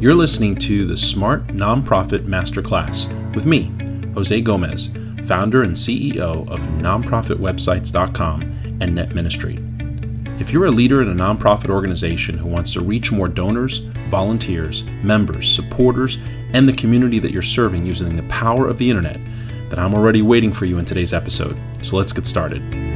You're listening to the Smart Nonprofit Masterclass with me, Jose Gomez, founder and CEO of nonprofitwebsites.com and Net Ministry. If you're a leader in a nonprofit organization who wants to reach more donors, volunteers, members, supporters, and the community that you're serving using the power of the internet, then I'm already waiting for you in today's episode. So let's get started.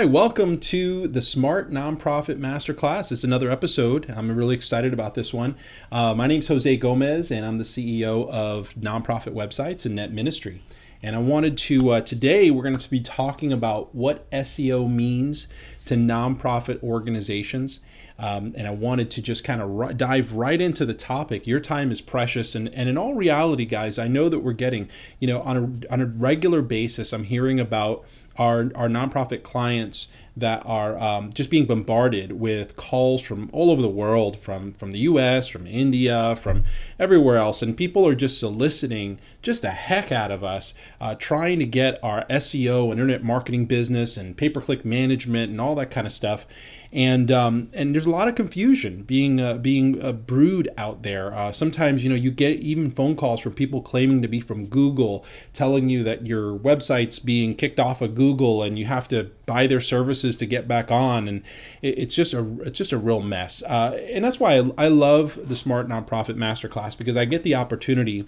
Hi, welcome to the Smart Nonprofit Masterclass. It's another episode. I'm really excited about this one. Uh, my name is Jose Gomez, and I'm the CEO of Nonprofit Websites and Net Ministry. And I wanted to, uh, today, we're going to be talking about what SEO means to nonprofit organizations. Um, and I wanted to just kind of r- dive right into the topic. Your time is precious, and, and in all reality, guys, I know that we're getting, you know, on a on a regular basis, I'm hearing about our, our nonprofit clients that are um, just being bombarded with calls from all over the world, from from the U.S., from India, from everywhere else, and people are just soliciting just the heck out of us, uh, trying to get our SEO, internet marketing business, and pay-per-click management, and all that kind of stuff and um, and there's a lot of confusion being uh, being uh, brewed out there. Uh, sometimes you know you get even phone calls from people claiming to be from Google, telling you that your website's being kicked off of Google and you have to buy their services to get back on, and it, it's just a it's just a real mess. Uh, and that's why I, I love the Smart Nonprofit Masterclass because I get the opportunity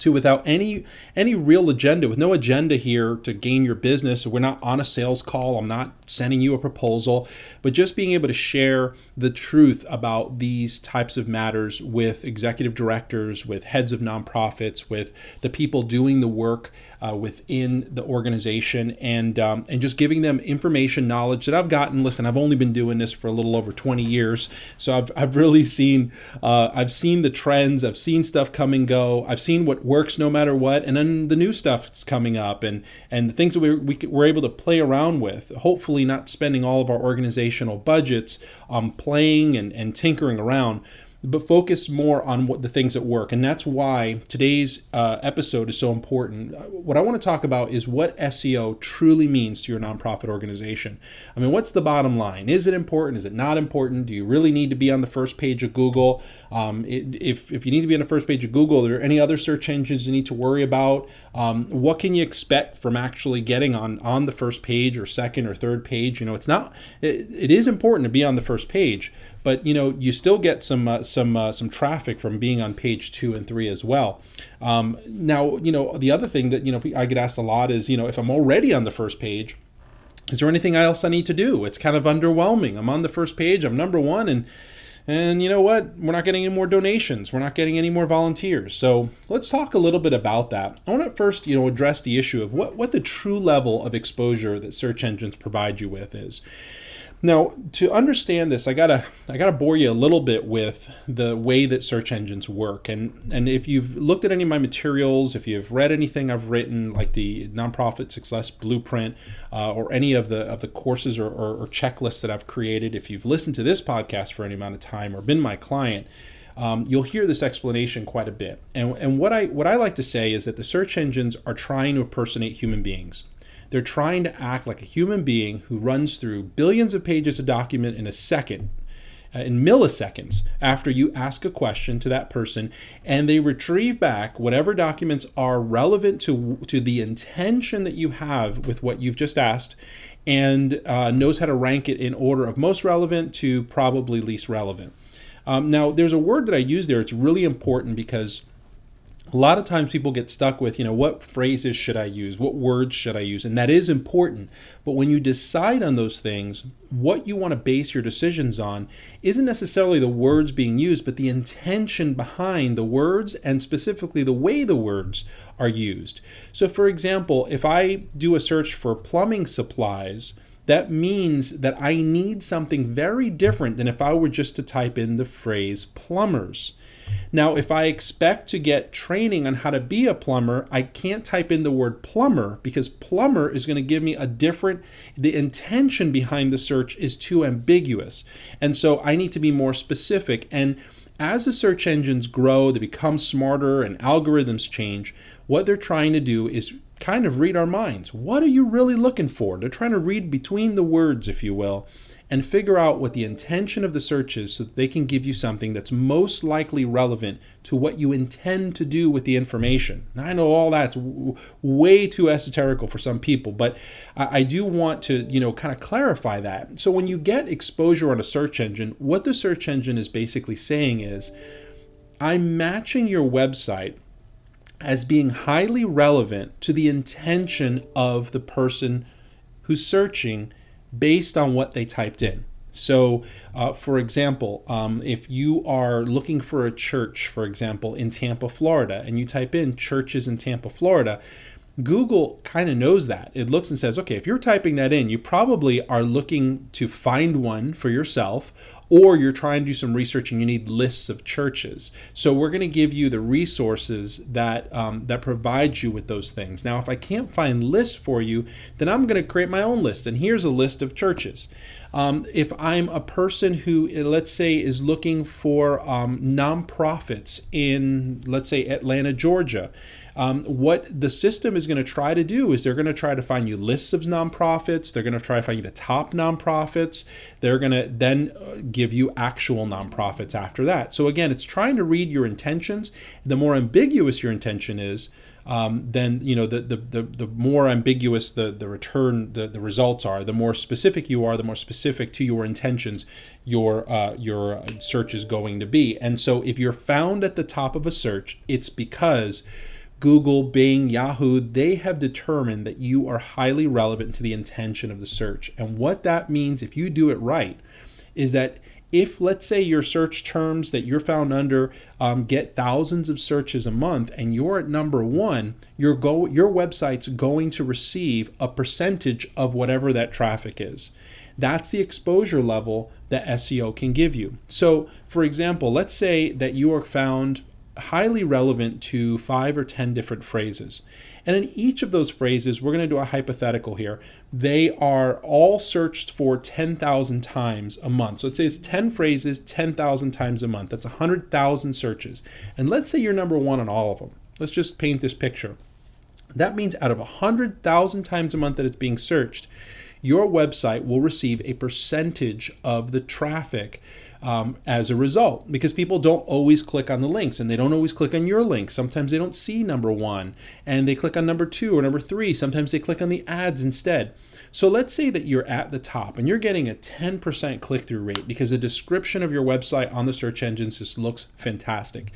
to without any any real agenda with no agenda here to gain your business. We're not on a sales call. I'm not sending you a proposal but just being able to share the truth about these types of matters with executive directors with heads of nonprofits with the people doing the work uh, within the organization and um, and just giving them information knowledge that i've gotten. Listen i've only been doing this for a little over 20 years. So i've, I've really seen uh, i've seen the trends. I've seen stuff come and go. I've seen what works no matter what. And then the new stuff that's coming up and and the things that we, we we're able to play around with hopefully not spending all of our organizational budgets on playing and, and tinkering around but focus more on what the things that work. And that's why today's uh, episode is so important. What I want to talk about is what SEO truly means to your nonprofit organization. I mean, what's the bottom line? Is it important? Is it not important? Do you really need to be on the first page of Google? Um, if, if you need to be on the first page of Google, are there any other search engines you need to worry about? Um, what can you expect from actually getting on, on the first page or second or third page? You know, it's not, it, it is important to be on the first page but you know you still get some uh, some uh, some traffic from being on page two and three as well. Um, now you know the other thing that you know I get asked a lot is you know if I'm already on the first page, is there anything else I need to do? It's kind of underwhelming. I'm on the first page. I'm number one and. And you know what? We're not getting any more donations. We're not getting any more volunteers. So let's talk a little bit about that. I want to first, you know, address the issue of what, what the true level of exposure that search engines provide you with is. Now, to understand this, I gotta I gotta bore you a little bit with the way that search engines work. And and if you've looked at any of my materials, if you've read anything I've written, like the nonprofit success blueprint, uh, or any of the of the courses or, or, or checklists that I've created, if you've listened to this podcast for any amount of time or been my client, um, you'll hear this explanation quite a bit. And, and what I what I like to say is that the search engines are trying to impersonate human beings. They're trying to act like a human being who runs through billions of pages of document in a second, uh, in milliseconds, after you ask a question to that person, and they retrieve back whatever documents are relevant to, to the intention that you have with what you've just asked, and uh, knows how to rank it in order of most relevant to probably least relevant. Um, now, there's a word that I use there. It's really important because a lot of times people get stuck with, you know, what phrases should I use? What words should I use? And that is important. But when you decide on those things, what you want to base your decisions on isn't necessarily the words being used, but the intention behind the words and specifically the way the words are used. So, for example, if I do a search for plumbing supplies, that means that I need something very different than if I were just to type in the phrase plumbers. Now, if I expect to get training on how to be a plumber, I can't type in the word plumber because plumber is going to give me a different, the intention behind the search is too ambiguous. And so I need to be more specific. And as the search engines grow, they become smarter and algorithms change, what they're trying to do is kind of read our minds. What are you really looking for? They're trying to read between the words, if you will, and figure out what the intention of the search is so that they can give you something that's most likely relevant to what you intend to do with the information. Now, I know all that's w- way too esoterical for some people, but I, I do want to, you know, kind of clarify that. So when you get exposure on a search engine, what the search engine is basically saying is, I'm matching your website as being highly relevant to the intention of the person who's searching based on what they typed in. So, uh, for example, um, if you are looking for a church, for example, in Tampa, Florida, and you type in churches in Tampa, Florida, Google kind of knows that. It looks and says, okay, if you're typing that in, you probably are looking to find one for yourself, or you're trying to do some research and you need lists of churches. So we're going to give you the resources that um, that provide you with those things. Now, if I can't find lists for you, then I'm going to create my own list. And here's a list of churches. Um, if I'm a person who, let's say, is looking for um, nonprofits in, let's say, Atlanta, Georgia, um, what the system is going to try to do is they're going to try to find you lists of nonprofits. They're going to try to find you the top nonprofits. They're going to then uh, give you actual nonprofits after that. So again, it's trying to read your intentions. The more ambiguous your intention is, um, then you know the, the, the, the more ambiguous the, the return the, the results are the more specific you are the more specific to your intentions your uh, your search is going to be and so if you're found at the top of a search it's because Google, Bing, Yahoo, they have determined that you are highly relevant to the intention of the search. And what that means, if you do it right, is that if let's say your search terms that you're found under um, get thousands of searches a month and you're at number one your go your website's going to receive a percentage of whatever that traffic is that's the exposure level that seo can give you so for example let's say that you are found highly relevant to five or 10 different phrases. And in each of those phrases, we're going to do a hypothetical here. They are all searched for 10,000 times a month. So let's say it's 10 phrases, 10,000 times a month. That's 100,000 searches. And let's say you're number one on all of them. Let's just paint this picture. That means out of 100,000 times a month that it's being searched, your website will receive a percentage of the traffic um, as a result because people don't always click on the links and they don't always click on your link. Sometimes they don't see number one and they click on number two or number three. Sometimes they click on the ads instead. So let's say that you're at the top and you're getting a 10% click through rate because the description of your website on the search engines just looks fantastic.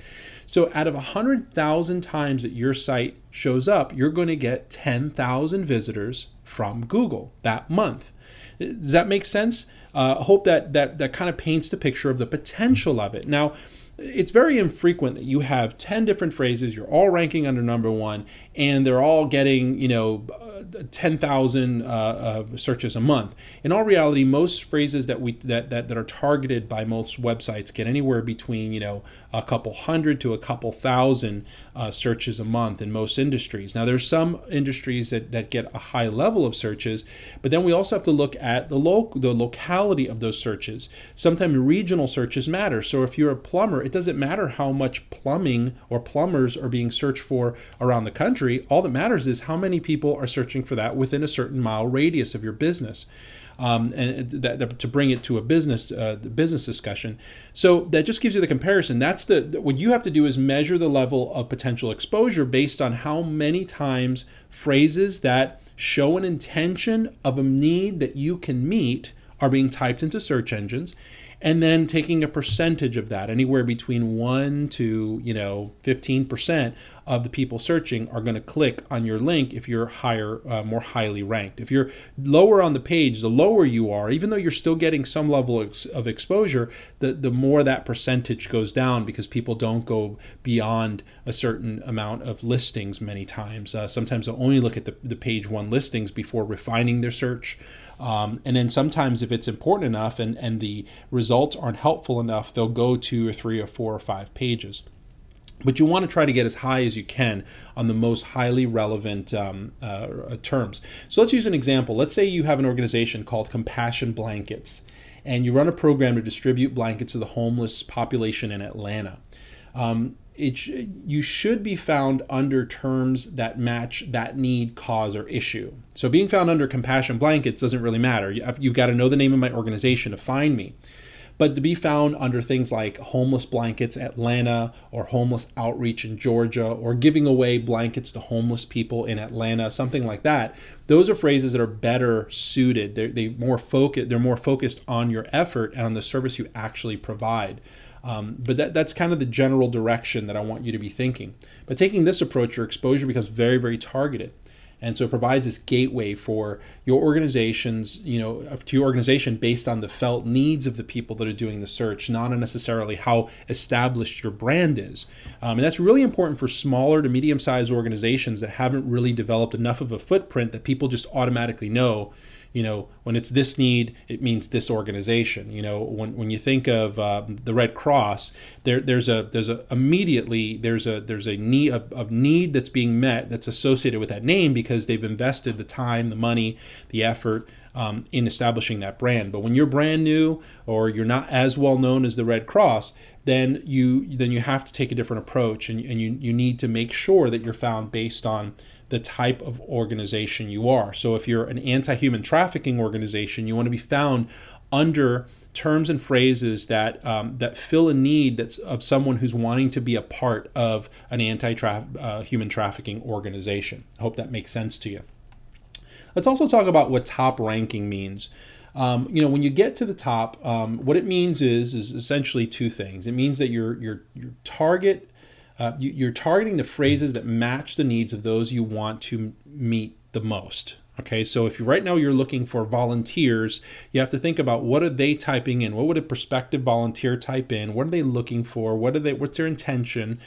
So out of 100,000 times that your site shows up, you're going to get 10,000 visitors from Google that month. Does that make sense? uh, hope that that that kind of paints the picture of the potential of it. Now, it's very infrequent that you have 10 different phrases you're all ranking under number one and they're all getting you know uh, 10,000 uh, uh, searches a month. In all reality most phrases that we that, that that are targeted by most websites get anywhere between you know a couple hundred to a couple thousand uh, searches a month in most industries. Now there's some industries that, that get a high level of searches but then we also have to look at the local the locality of those searches. Sometimes regional searches matter. So if you're a plumber it doesn't matter how much plumbing or plumbers are being searched for around the country. All that matters is how many people are searching for that within a certain mile radius of your business. Um, and that, that, to bring it to a business uh, business discussion. So that just gives you the comparison. That's the what you have to do is measure the level of potential exposure based on how many times phrases that show an intention of a need that you can meet are being typed into search engines and then taking a percentage of that anywhere between 1 to you know 15% of the people searching are going to click on your link if you're higher uh, more highly ranked. If you're lower on the page the lower you are even though you're still getting some level of, exposure the, the more that percentage goes down because people don't go beyond a certain amount of listings many times. Uh, sometimes they'll only look at the, the page one listings before refining their search um, and then sometimes, if it's important enough and, and the results aren't helpful enough, they'll go two or three or four or five pages. But you want to try to get as high as you can on the most highly relevant um, uh, terms. So let's use an example. Let's say you have an organization called Compassion Blankets, and you run a program to distribute blankets to the homeless population in Atlanta. Um, it you should be found under terms that match that need, cause, or issue. So being found under compassion blankets doesn't really matter. You've got to know the name of my organization to find me. But to be found under things like homeless blankets Atlanta or homeless outreach in Georgia or giving away blankets to homeless people in Atlanta, something like that, those are phrases that are better suited. They're, they more focus, they're more focused on your effort and on the service you actually provide. Um, but that, that's kind of the general direction that I want you to be thinking. But taking this approach, your exposure becomes very, very targeted. And so it provides this gateway for your organizations, you know, to your organization based on the felt needs of the people that are doing the search, not necessarily how established your brand is. Um, and that's really important for smaller to medium sized organizations that haven't really developed enough of a footprint that people just automatically know you know, when it's this need, it means this organization. You know, when, when you think of uh, the Red Cross, there there's a there's a immediately there's a there's a need of, need that's being met that's associated with that name because they've invested the time, the money, the effort. Um, in establishing that brand. But when you're brand new or you're not as well known as the Red Cross, then you then you have to take a different approach, and, and you you need to make sure that you're found based on the type of organization you are. So if you're an anti human trafficking organization, you want to be found under terms and phrases that um, that fill a need that's of someone who's wanting to be a part of an anti-human uh, trafficking organization. I hope that makes sense to you. Let's also talk about what top ranking means. Um, you know, when you get to the top, um, what it means is is essentially two things. It means that your your your target uh, you, are targeting the phrases that match the needs of those you want to meet the most. Okay, so if you, right now you're looking for volunteers, you have to think about what are they typing in? What would a prospective volunteer type in? What are they looking for? What are they? What's their intention?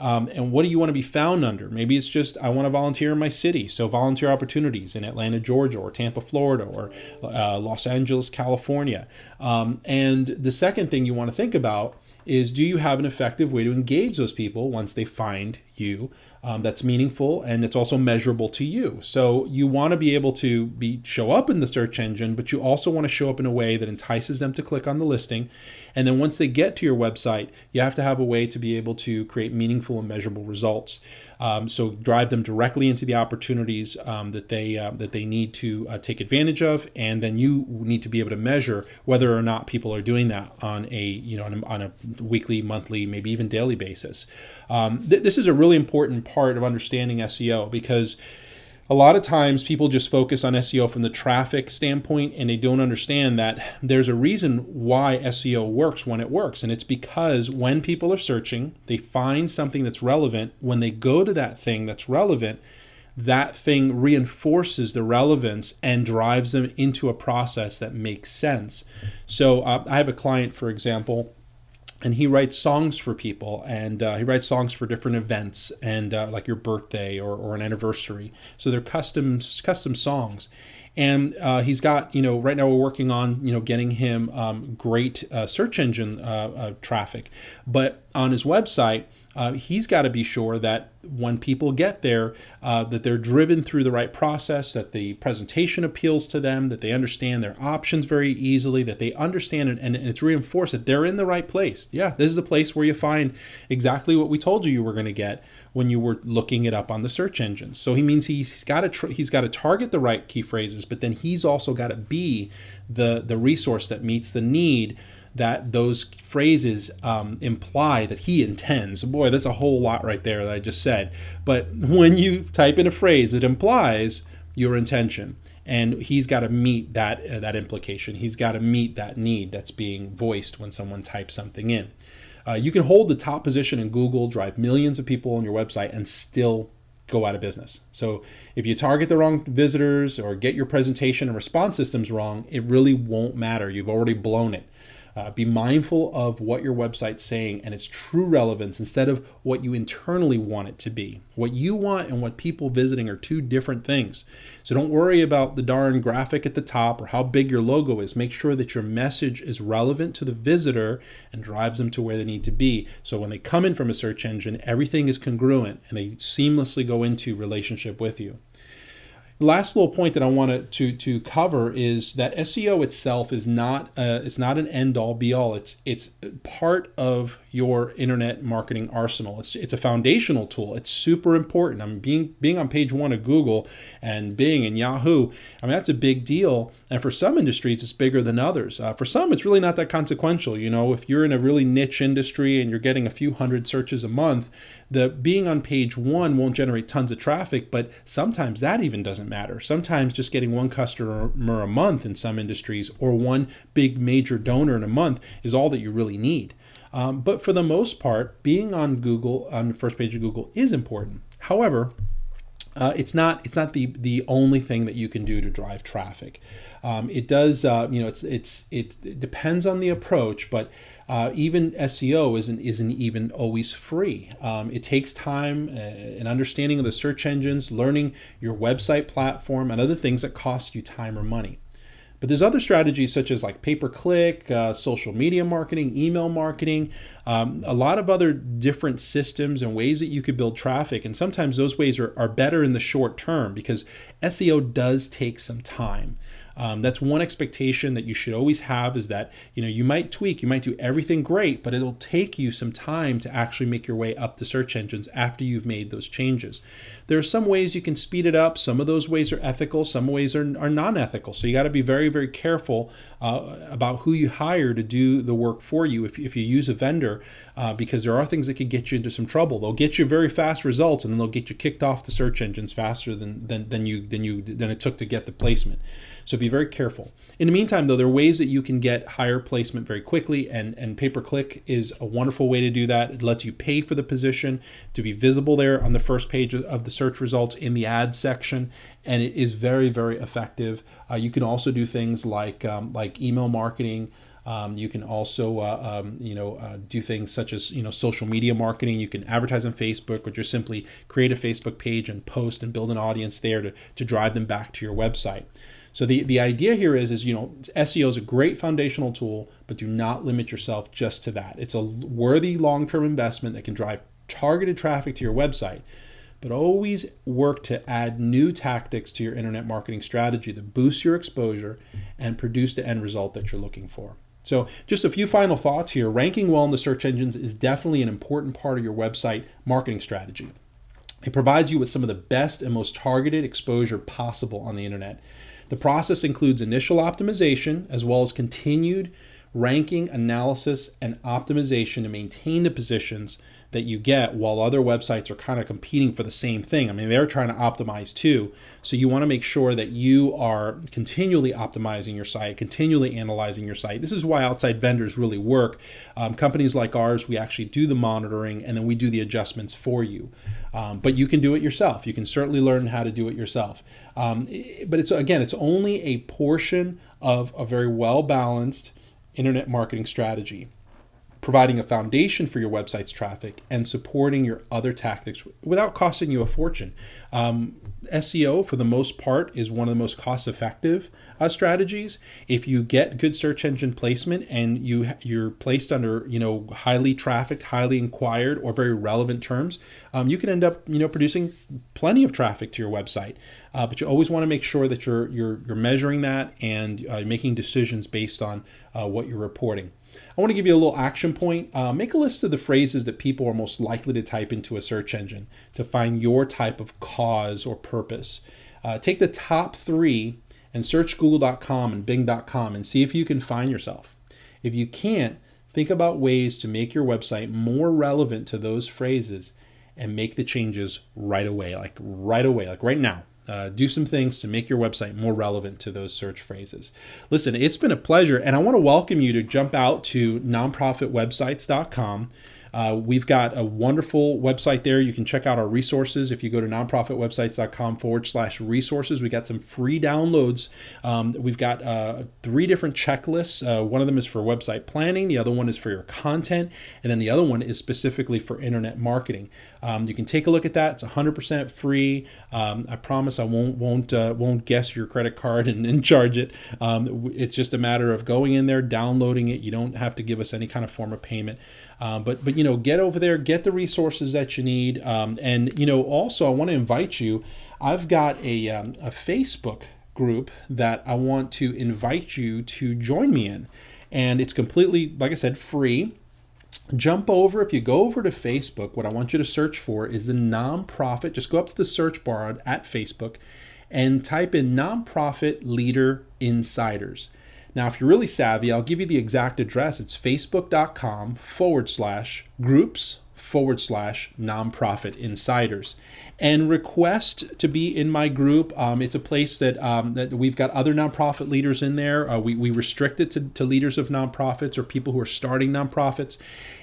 Um, and what do you want to be found under? Maybe it's just I want to volunteer in my city, so volunteer opportunities in Atlanta, Georgia, or Tampa, Florida, or uh, Los Angeles, California. Um, and the second thing you want to think about is do you have an effective way to engage those people once they find you um, that's meaningful and it's also measurable to you? So you want to be able to be show up in the search engine but you also want to show up in a way that entices them to click on the listing and then once they get to your website you have to have a way to be able to create meaningful and measurable results um, so drive them directly into the opportunities um, that they uh, that they need to uh, take advantage of, and then you need to be able to measure whether or not people are doing that on a you know on a, on a weekly, monthly, maybe even daily basis. Um, th- this is a really important part of understanding SEO because a lot of times people just focus on SEO from the traffic standpoint and they don't understand that there's a reason why SEO works when it works. And it's because when people are searching, they find something that's relevant. When they go to that thing that's relevant, that thing reinforces the relevance and drives them into a process that makes sense. So uh, I have a client, for example, and he writes songs for people and uh, he writes songs for different events and uh, like your birthday or, or an anniversary. So they're custom custom songs. And uh, he's got you know right now we're working on you know getting him um, great uh, search engine uh, uh, traffic. But on his website uh, he's got to be sure that when people get there, uh, that they're driven through the right process, that the presentation appeals to them, that they understand their options very easily, that they understand and, and it's reinforced that they're in the right place. Yeah, this is a place where you find exactly what we told you you were going to get when you were looking it up on the search engines. So he means he's got to tr- he's got to target the right key phrases, but then he's also got to be the the resource that meets the need that those phrases um, imply that he intends. Boy, that's a whole lot right there that I just said. But when you type in a phrase, it implies your intention, and he's got to meet that uh, that implication. He's got to meet that need that's being voiced when someone types something in. Uh, you can hold the top position in Google, drive millions of people on your website, and still go out of business. So if you target the wrong visitors or get your presentation and response systems wrong, it really won't matter. You've already blown it. Uh, be mindful of what your website's saying and its true relevance instead of what you internally want it to be. What you want and what people visiting are two different things. So don't worry about the darn graphic at the top or how big your logo is. Make sure that your message is relevant to the visitor and drives them to where they need to be. So when they come in from a search engine, everything is congruent and they seamlessly go into relationship with you. Last little point that I want to to cover is that SEO itself is not uh, it's not an end all be all. It's it's part of your internet marketing arsenal. It's it's a foundational tool. It's super important. I mean, being being on page one of Google and Bing and Yahoo. I mean, that's a big deal. And for some industries, it's bigger than others. Uh, for some, it's really not that consequential. You know, if you're in a really niche industry and you're getting a few hundred searches a month, the being on page one won't generate tons of traffic, but sometimes that even doesn't matter. Sometimes just getting one customer a month in some industries or one big major donor in a month is all that you really need. Um, but for the most part, being on Google, on the first page of Google, is important. However, uh, it's not it's not the the only thing that you can do to drive traffic. Um, it does uh, you know it's it's it, depends on the approach, but uh, even SEO isn't isn't even always free. Um, it takes time, uh, an understanding of the search engines, learning your website platform, and other things that cost you time or money. But there's other strategies such as like pay per click, uh, social media marketing, email marketing, um, a lot of other different systems and ways that you could build traffic. And sometimes those ways are, are better in the short term because SEO does take some time. Um, that's one expectation that you should always have is that you know you might tweak, you might do everything great, but it'll take you some time to actually make your way up the search engines after you've made those changes. There are some ways you can speed it up. Some of those ways are ethical, some ways are, are non-ethical. So you got to be very, very careful uh, about who you hire to do the work for you. If, if you use a vendor, uh, because there are things that could get you into some trouble. They'll get you very fast results, and then they'll get you kicked off the search engines faster than than, than you than you than it took to get the placement. So be very careful. In the meantime, though, there are ways that you can get higher placement very quickly, and, and pay per click is a wonderful way to do that. It lets you pay for the position to be visible there on the first page of the search results in the ad section, and it is very, very effective. Uh, you can also do things like um, like email marketing. Um, you can also, uh, um, you know, uh, do things such as you know social media marketing. You can advertise on Facebook, or just simply create a Facebook page and post and build an audience there to, to drive them back to your website. So the, the idea here is, is, you know, SEO is a great foundational tool, but do not limit yourself just to that. It's a worthy long-term investment that can drive targeted traffic to your website, but always work to add new tactics to your internet marketing strategy that boosts your exposure and produce the end result that you're looking for. So, just a few final thoughts here. Ranking well in the search engines is definitely an important part of your website marketing strategy. It provides you with some of the best and most targeted exposure possible on the internet. The process includes initial optimization as well as continued ranking, analysis, and optimization to maintain the positions that you get while other websites are kind of competing for the same thing. I mean, they're trying to optimize too. So you want to make sure that you are continually optimizing your site, continually analyzing your site. This is why outside vendors really work. Um, companies like ours, we actually do the monitoring and then we do the adjustments for you. Um, but you can do it yourself. You can certainly learn how to do it yourself. Um, but it's again, it's only a portion of a very well balanced internet marketing strategy, providing a foundation for your website's traffic and supporting your other tactics without costing you a fortune. Um, SEO, for the most part, is one of the most cost effective uh, strategies. If you get good search engine placement and you you're placed under you know highly trafficked, highly inquired, or very relevant terms, um, you can end up you know producing plenty of traffic to your website. Uh, but you always want to make sure that you're you're you're measuring that and uh, making decisions based on uh, what you're reporting. I want to give you a little action point. Uh, make a list of the phrases that people are most likely to type into a search engine to find your type of cause or purpose. Uh, take the top three and search google.com and bing.com and see if you can find yourself. If you can't, think about ways to make your website more relevant to those phrases and make the changes right away, like right away, like right now. Uh, do some things to make your website more relevant to those search phrases. Listen, it's been a pleasure, and I want to welcome you to jump out to nonprofitwebsites.com. Uh, we've got a wonderful website there. You can check out our resources if you go to nonprofitwebsites.com forward slash resources. We got some free downloads. Um, we've got uh, three different checklists. Uh, one of them is for website planning, the other one is for your content, and then the other one is specifically for internet marketing. Um, you can take a look at that. It's 100% free. Um, I promise I won't won't uh, won't guess your credit card and, and charge it. Um, it's just a matter of going in there, downloading it. You don't have to give us any kind of form of payment. Um, but but you you know, get over there, get the resources that you need. Um, and, you know, also, I want to invite you. I've got a, um, a Facebook group that I want to invite you to join me in. And it's completely, like I said, free. Jump over, if you go over to Facebook, what I want you to search for is the nonprofit. Just go up to the search bar at Facebook and type in nonprofit leader insiders. Now, if you're really savvy, I'll give you the exact address. It's facebook.com forward slash groups forward slash nonprofit insiders and request to be in my group. Um, it's a place that um, that we've got other nonprofit leaders in there. Uh, we, we restrict it to, to leaders of nonprofits or people who are starting nonprofits.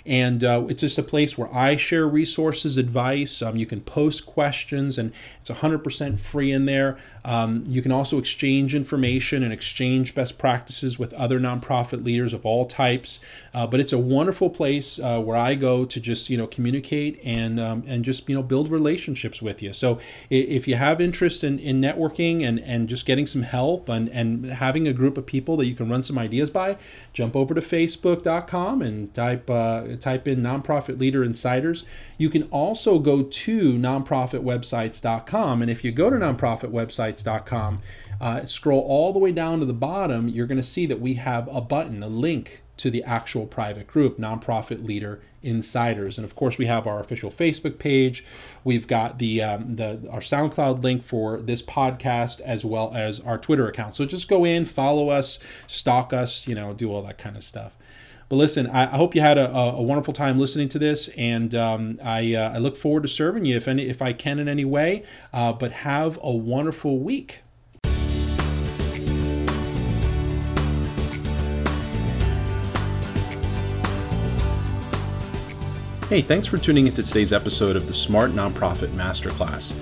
And uh, it's just a place where I share resources, advice. Um, you can post questions, and it's 100% free in there. Um, you can also exchange information and exchange best practices with other nonprofit leaders of all types. Uh, but it's a wonderful place uh, where I go to just you know communicate and um, and just you know build relationships with you. So if you have interest in, in networking and, and just getting some help and, and having a group of people that you can run some ideas by, jump over to facebook.com and type uh, type in nonprofit leader insiders. You can also go to nonprofitwebsites.com. And if you go to nonprofitwebsites.com, uh, scroll all the way down to the bottom, you're going to see that we have a button, a link to the actual private group, Nonprofit Leader Insiders. And of course, we have our official Facebook page. We've got the, um, the our SoundCloud link for this podcast as well as our Twitter account. So just go in, follow us, stalk us, you know, do all that kind of stuff. But listen, I, I hope you had a, a, wonderful time listening to this, and um, I, uh, I look forward to serving you if any if I can in any way. Uh, but have a wonderful week. Hey, thanks for tuning into today's episode of the Smart Nonprofit Masterclass.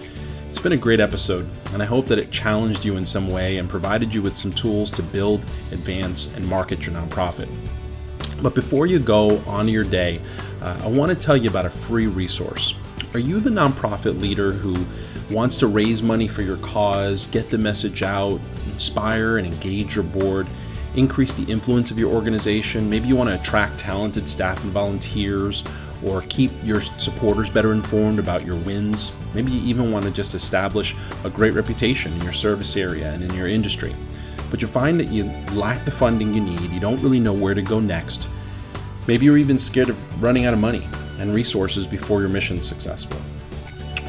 It's been a great episode, and I hope that it challenged you in some way and provided you with some tools to build, advance, and market your nonprofit. But before you go on your day, uh, I want to tell you about a free resource. Are you the nonprofit leader who wants to raise money for your cause, get the message out, inspire and engage your board, increase the influence of your organization? Maybe you want to attract talented staff and volunteers, or keep your supporters better informed about your wins. Maybe you even want to just establish a great reputation in your service area and in your industry but you find that you lack the funding you need, you don't really know where to go next. Maybe you're even scared of running out of money and resources before your mission is successful.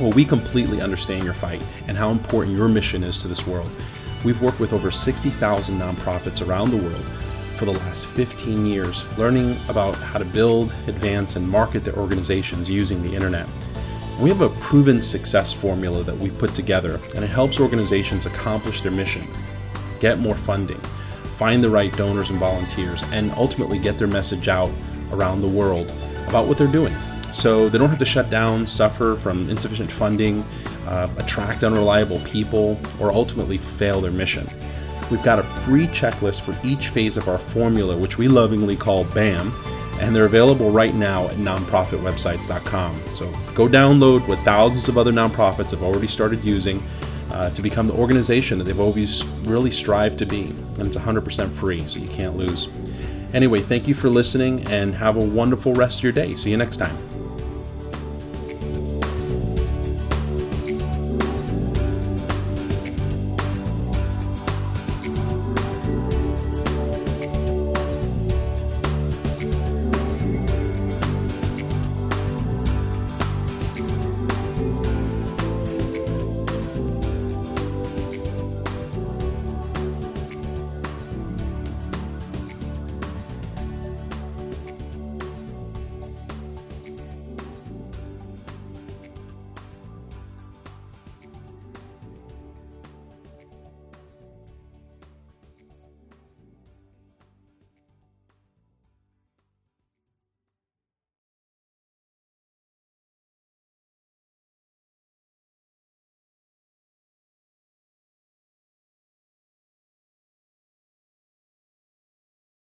Well, we completely understand your fight and how important your mission is to this world. We've worked with over 60,000 nonprofits around the world for the last 15 years, learning about how to build, advance, and market their organizations using the internet. We have a proven success formula that we've put together, and it helps organizations accomplish their mission get more funding, find the right donors and volunteers, and ultimately get their message out around the world about what they're doing. So they don't have to shut down, suffer from insufficient funding, uh, attract unreliable people, or ultimately fail their mission. We've got a free checklist for each phase of our formula, which we lovingly call BAM, and they're available right now at nonprofitwebsites.com. So go download what thousands of other nonprofits have already started using uh, to become the organization that they've always really strived to be. And it's 100% free, so you can't lose. Anyway, thank you for listening and have a wonderful rest of your day. See you next time.